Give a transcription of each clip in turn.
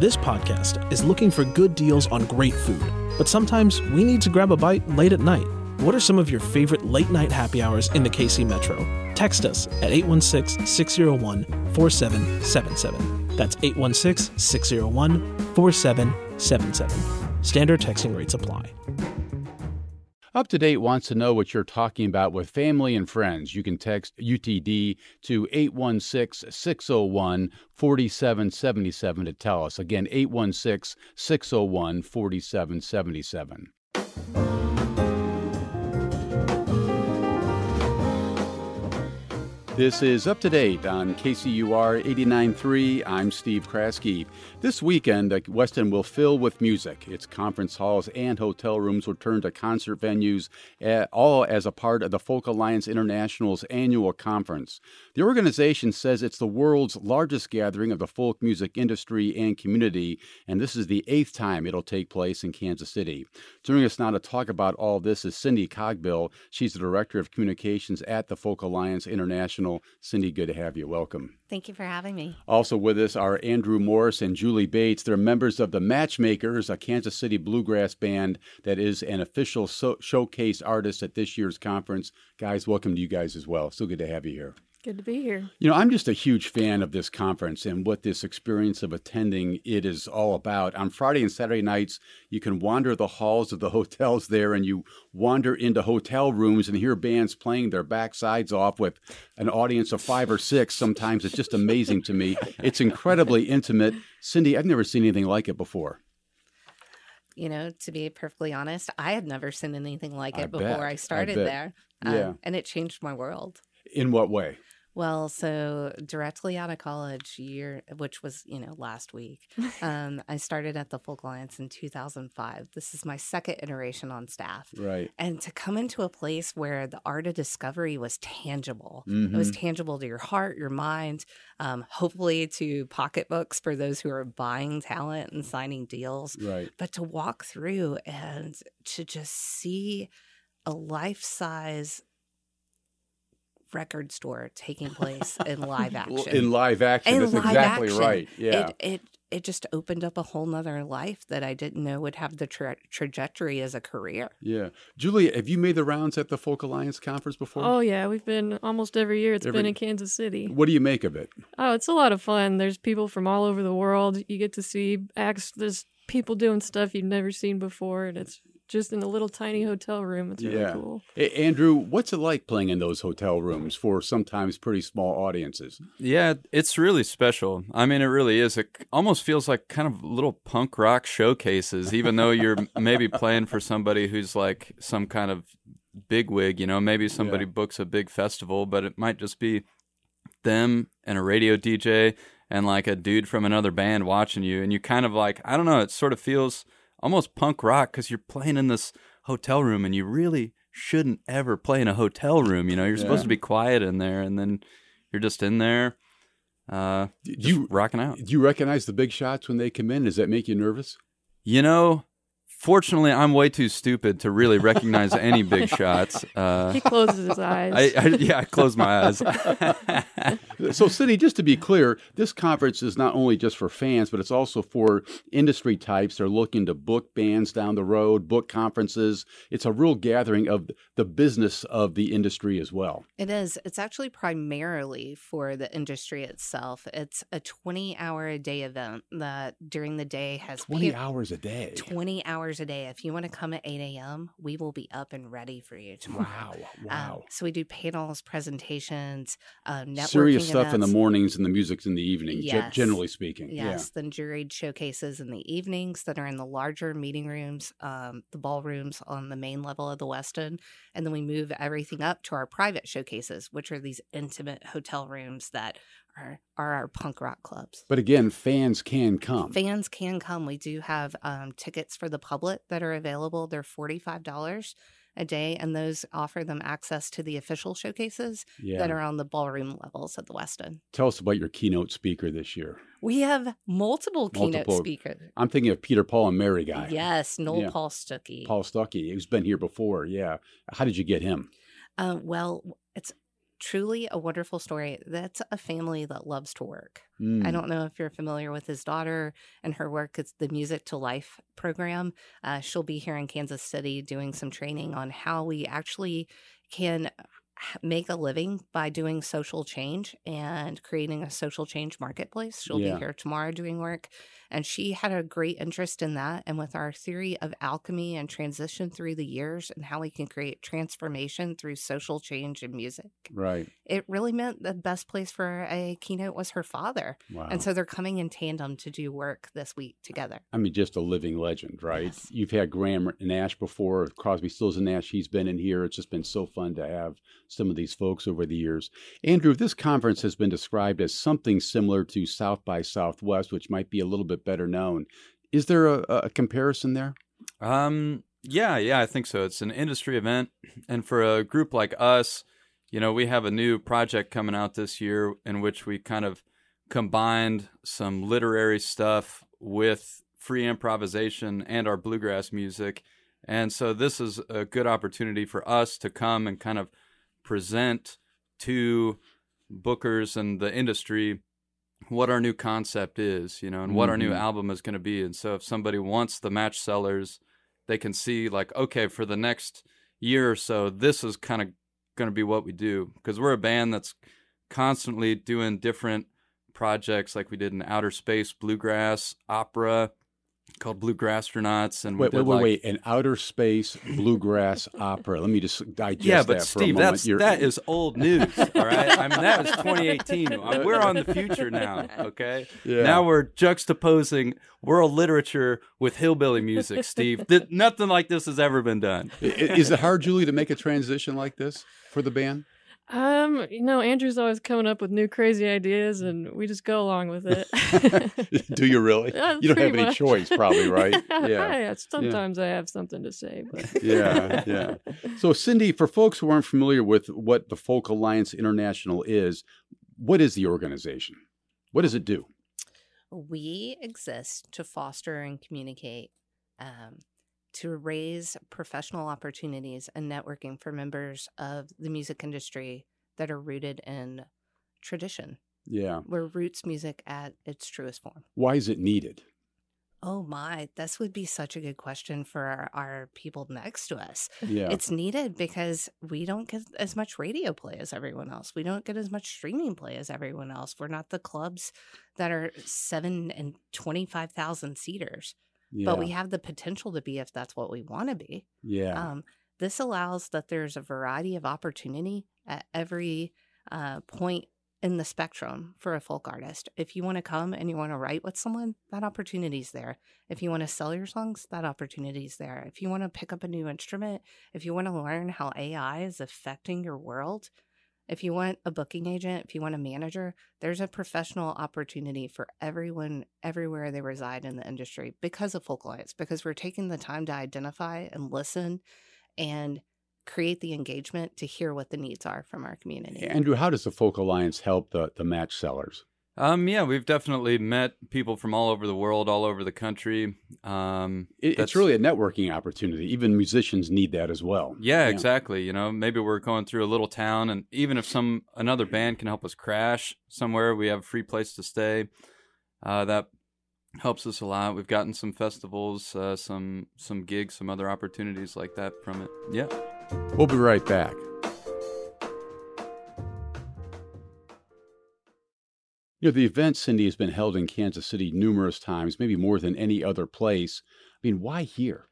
This podcast is looking for good deals on great food, but sometimes we need to grab a bite late at night. What are some of your favorite late night happy hours in the KC Metro? Text us at 816 601 4777. That's 816 601 4777. Standard texting rates apply. Up to Date wants to know what you're talking about with family and friends. You can text UTD to 816 601 4777 to tell us. Again, 816 601 4777. This is up to date on KCUR 89.3. I'm Steve Kraske. This weekend, Westin will fill with music. Its conference halls and hotel rooms will turn to concert venues, eh, all as a part of the Folk Alliance International's annual conference. The organization says it's the world's largest gathering of the folk music industry and community, and this is the eighth time it'll take place in Kansas City. Joining us now to talk about all this is Cindy Cogbill. She's the Director of Communications at the Folk Alliance International. Cindy, good to have you. Welcome. Thank you for having me. Also with us are Andrew Morris and Julie Bates. They're members of the Matchmakers, a Kansas City bluegrass band that is an official so- showcase artist at this year's conference. Guys, welcome to you guys as well. So good to have you here. Good to be here. You know, I'm just a huge fan of this conference and what this experience of attending it is all about. On Friday and Saturday nights, you can wander the halls of the hotels there and you wander into hotel rooms and hear bands playing their backsides off with an audience of five or six. Sometimes it's just amazing to me. It's incredibly intimate. Cindy, I've never seen anything like it before. You know, to be perfectly honest, I had never seen anything like I it before bet. I I started bet. there. Um, Yeah. And it changed my world. In what way? Well, so directly out of college, year which was you know last week, um, I started at the Folk Alliance in 2005. This is my second iteration on staff, Right. and to come into a place where the art of discovery was tangible, it was Mhm. tangible to your heart, your mind, um, hopefully to pocketbooks for those who are buying talent and signing deals. Right. but to walk through and to just see a life size record store taking place in live Well, action. In live action. In That's live exactly action. right. Yeah. It it it just opened up a whole nother life that I didn't know would have the tra- trajectory as a career. yeah. Julia, have you made the rounds at the Folk Alliance conference before? Oh yeah, we've been almost every year. It's Every- been in Kansas City. What do you make of it? Oh, it's a lot of fun. There's people from all over the world. You get to see acts. There's people doing stuff you've never seen before, and it's just in a little tiny hotel room. It's really Yeah. cool. A- Andrew, what's it like playing in those hotel rooms for sometimes pretty small audiences? Yeah, it's really special. I mean, it really is. It almost feels like kind of little punk rock showcases, even though you're maybe playing for somebody who's like some kind of bigwig. You know, maybe somebody Yeah. books a big festival, but it might just be them and a radio DJ and like a dude from another band watching you, and you kind of like I don't know. It sort of feels almost punk rock because you're playing in this hotel room, and you really shouldn't ever play in a hotel room. You know, you're supposed to be quiet in there, and then you're just in there, uh, Do you rocking out. do you recognize the big shots when they come in? Does that make you nervous? You know, fortunately, I'm way too stupid to really recognize any big shots. Uh, He closes his eyes. I, I yeah, I close my eyes. So, Cindy, just to be clear, this conference is not only just for fans, but it's also for industry types. They're looking to book bands down the road, book conferences. It's a real gathering of the business of the industry as well. It is. It's actually primarily for the industry itself. It's a 20 hour a day event that during the day has 20 pa- hours a day. 20 hours a day. If you want to come at 8 a.m., we will be up and ready for you tomorrow. Wow. Um, Wow. so we do panels, presentations, um, networking Serious stuff in the mornings and the music's in the evening, Yes. generally speaking. Yes, then juried showcases in the evenings that are in the larger meeting rooms, um, the ballrooms on the main level of the Westin, and then we move everything up to our private showcases, which are these intimate hotel rooms that are are our punk rock clubs. But again, fans can come. Fans can come. We do have um, tickets for the public that are available. They're forty five dollars a day, and those offer them access to the official showcases yeah. that are on the ballroom levels at the Westin. Tell us about your keynote speaker this year. We have multiple keynote speakers. I'm thinking of Peter Paul and Mary guy. Yes, Noel Yeah. Paul Stookey. Paul Stookey, who's been here before. Yeah. How did you get him? Uh, well, it's truly a wonderful story. That's a family that loves to work. Mm. I don't know if you're familiar with his daughter and her work. It's the Music to Life program. Uh, she'll be here in Kansas City doing some training on how we actually can make a living by doing social change and creating a social change marketplace. She'll Yeah. be here tomorrow doing work. And she had a great interest in that. And with our theory of alchemy and transition through the years and how we can create transformation through social change and music, Right. it really meant the best place for a keynote was her father. Wow. And so they're coming in tandem to do work this week together. I mean, just a living legend, right? Yes. You've had Graham Nash before, Crosby, Stills and Nash. He's been in here. It's just been so fun to have some of these folks over the years. Andrew, this conference has been described as something similar to South by Southwest, which might be a little bit better known. Is there a, a comparison there? Um, yeah, yeah, I think so. It's an industry event, and for a group like us, you know, we have a new project coming out this year in which we kind of combined some literary stuff with free improvisation and our bluegrass music. And so this is a good opportunity for us to come and kind of present to bookers and the industry what our new concept is, you know, and what our new Mhm. album is going to be. And so if somebody wants the Matchsellers, they can see like, okay, for the next year or so, this is kind of going to be what we do because we're a band that's constantly doing different projects like we did in outer space bluegrass opera called Bluegrass Astronauts. and Wait, wait, wait, like- wait. An outer space bluegrass opera. Let me just digest yeah, but that for a Steve, moment. that's that is old news. All right, I mean that was 2018. Uh, We're on the future now. Okay, Yeah. now we're juxtaposing world literature with hillbilly music. Steve, Th- nothing like this has ever been done. Is it hard, Julie, to make a transition like this for the band? Um, you know, Andrew's always coming up with new crazy ideas, and we just go along with it. Do you really? Yeah, you don't have pretty any much. choice, probably, right? Yeah. yeah. Sometimes I have something to say, but Yeah, yeah. So, Cindy, for folks who aren't familiar with what the Folk Alliance International is, what is the organization? What does it do? We exist to foster and communicate, um, to raise professional opportunities and networking for members of the music industry that are rooted in tradition. Yeah. We're roots music at its truest form. Why is it needed? Oh my, this would be such a good question for our, our people next to us. Yeah. It's needed because we don't get as much radio play as everyone else. We don't get as much streaming play as everyone else. We're not the clubs that are seven and 25,000 seaters, yeah. but we have the potential to be if that's what we want to be. yeah. Um, this allows that there's a variety of opportunity at every uh, point in the spectrum for a folk artist. If you want to come and you want to write with someone, that opportunity's there. If you want to sell your songs, that opportunity's there. If you want to pick up a new instrument, if you want to learn how AI is affecting your world, if you want a booking agent, if you want a manager, there's a professional opportunity for everyone everywhere they reside in the industry because of Folk Alliance, because we're taking the time to identify and listen and create the engagement to hear what the needs are from our community. Andrew, how does the Folk Alliance help the, the Matchsellers? Um, yeah, we've definitely met people from all over the world, all over the country. Um, It, it's really a networking opportunity. Even musicians need that as well. Yeah, exactly. You know, maybe we're going through a little town, and even if some another band can help us crash somewhere, we have a free place to stay. Uh, that helps us a lot. We've gotten some festivals, uh, some some gigs, some other opportunities like that from it. Yeah. We'll be right back. You know, the event, Cindy, has been held in Kansas City numerous times, maybe more than any other place. I mean, why here?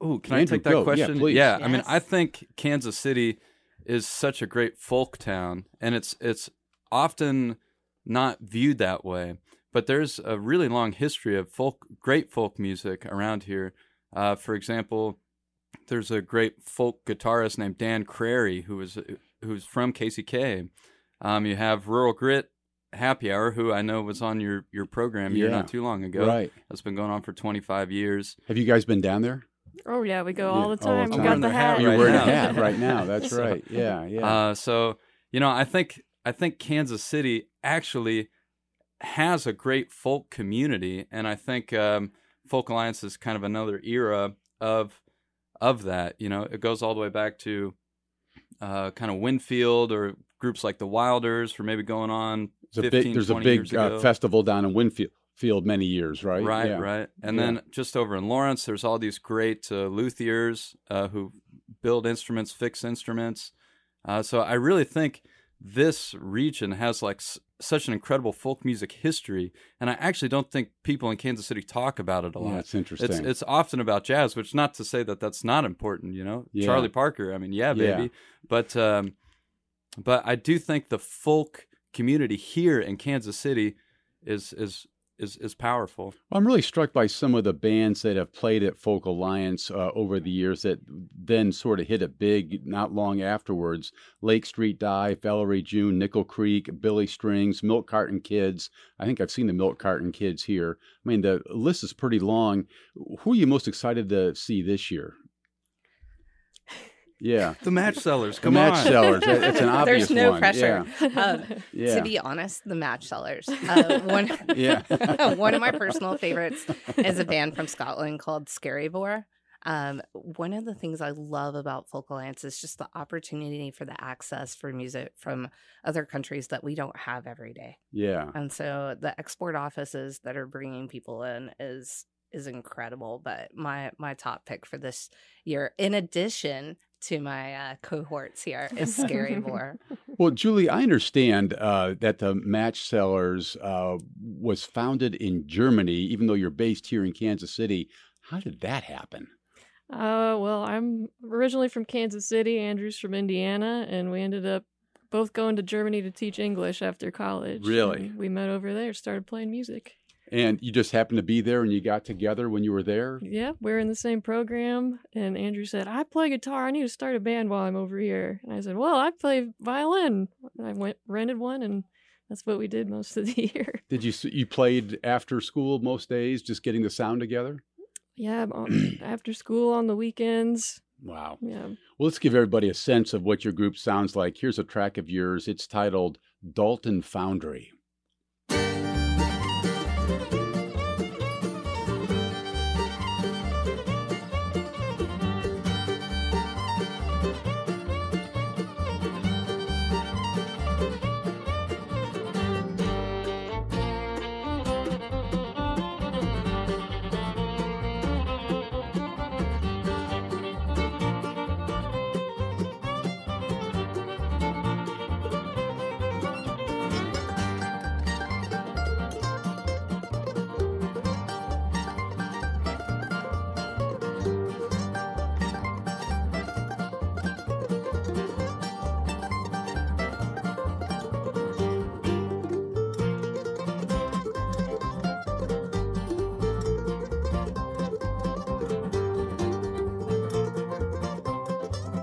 Oh, can I take that go. Yeah, question? please. I mean, I think Kansas City is such a great folk town, and it's it's often not viewed that way. But there's a really long history of folk, great folk music around here. Uh, for example, there's a great folk guitarist named Dan Crary who was who's from KCK. Um, you have Rural Grit Happy Hour, who I know was on your your program here Yeah. not too long ago. Right. That's been going on for 25 years. Have you guys been down there? oh yeah, we go Yeah, all the all the time. time. We got Wearing the hat hat. You're right wearing now. a hat right now. That's So- right. Yeah, yeah. Uh, so you know, I think I think Kansas City actually has a great folk community, and I think um, Folk Alliance is kind of another era of of that. You know, it goes all the way back to uh, kind of Winfield or groups like the Wilders for maybe going on There's a big, there's a big uh, festival down in Winfield field many years, right? Right, Yeah. right. And Yeah. then just over in Lawrence, there's all these great uh, luthiers uh, who build instruments, fix instruments. Uh, so I really think this region has like s- such an incredible folk music history, and I actually don't think people in Kansas City talk about it a Yeah, lot. it's interesting. It's it's often about jazz, which not to say that that's not important. You know. Charlie Parker. I mean, yeah, Yeah. baby. But um, but I do think the folk community here in Kansas City is is is is powerful. I'm really struck by some of the bands that have played at Folk Alliance uh, over the years that then sort of hit it big not long afterwards. Lake Street Dive, Valerie June, Nickel Creek, Billy Strings, Milk Carton Kids. I think I've seen the Milk Carton Kids here. I mean, the list is pretty long. Who are you most excited to see this year? Yeah. The match sellers, The come Match on. Sellers. It's an obvious There's no one. pressure. Um, Yeah. To be honest, the Matchsellers. Uh, one, Yeah. one of my personal favorites is a band from Scotland called Skerryvore. Um, one of the things I love about Folk Alliance is just the opportunity for the access for music from other countries that we don't have every day. Yeah. And so the export offices that are bringing people in is is incredible. But my my top pick for this year, in addition to my uh, cohorts here, is more. Well, Julie, I understand uh, that the Matchsellers uh, was founded in Germany, even though you're based here in Kansas City. How did that happen? Uh, well, I'm originally from Kansas City. Andrew's from Indiana, and we ended up both going to Germany to teach English after college. Really? And we met over there, started playing music. And you just happened to be there and you got together when you were there? Yeah, we are in the same program, and Andrew said, "I play guitar. I need to start a band while I'm over here." And I said, "Well, I play violin." And I went rented one, and that's what we did most of the year. Did you you played after school most days, just getting the sound together? Yeah, after school on the weekends. Wow. Yeah. Well, let's give everybody a sense of what your group sounds like. Here's a track of yours. It's titled Dalton Foundry.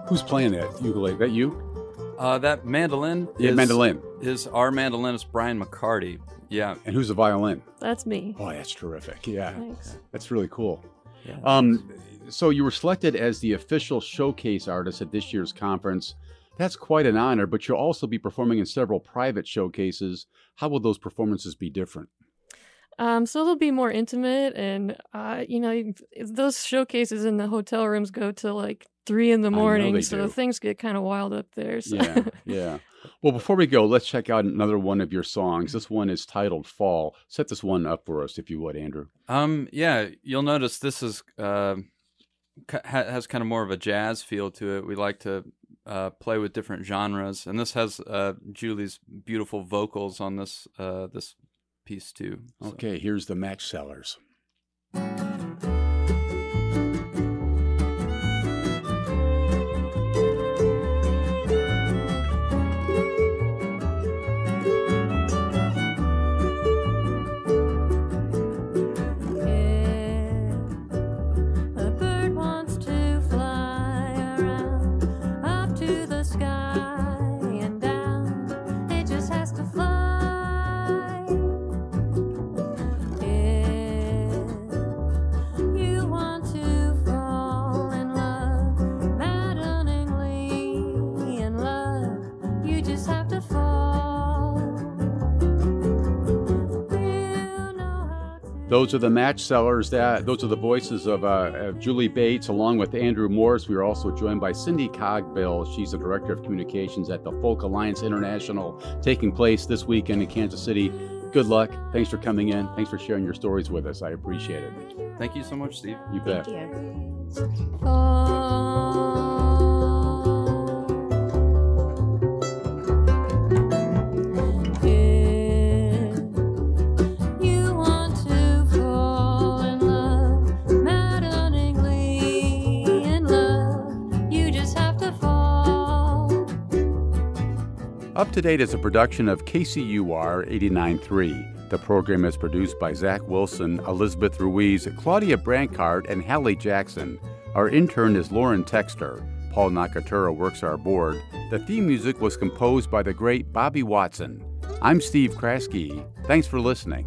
Who's playing that ukulele? That you? Uh, that mandolin. Yeah, is, mandolin. is our mandolinist Brian McCarty. Yeah. And who's the violin? That's me. Boy, that's terrific. Yeah. Thanks. That's really cool. Yeah. Um, so you were selected as the official showcase artist at this year's conference. That's quite an honor, but you'll also be performing in several private showcases. How will those performances be different? Um, so it'll be more intimate, and uh, you know, those showcases in the hotel rooms go to like three in the morning, so do. things get kind of wild up there. So. Yeah, yeah. Well, before we go, let's check out another one of your songs. This one is titled Fall. Set this one up for us, if you would, Andrew. Um, yeah, you'll notice this is uh, ha- has kind of more of a jazz feel to it. We like to uh, play with different genres, and this has uh, Julie's beautiful vocals on this uh, this piece too. So- Okay, here's the Matchsellers. Those are the Matchsellers. That those are the voices of, uh, of Julie Bates, along with Andrew Morris. We are also joined by Cindy Cogbill. She's the director of communications at the Folk Alliance International, taking place this weekend in Kansas City. Good luck. Thanks for coming in. Thanks for sharing your stories with us. I appreciate it. Thank you so much, Steve. You bet. Thank you. Up to Date is a production of KCUR 89.3. The program is produced by Zach Wilson, Elizabeth Ruiz, Claudia Brancart, and Hallie Jackson. Our intern is Lauren Texter. Paul Nakatura works our board. The theme music was composed by the great Bobby Watson. I'm Steve Kraske. Thanks for listening.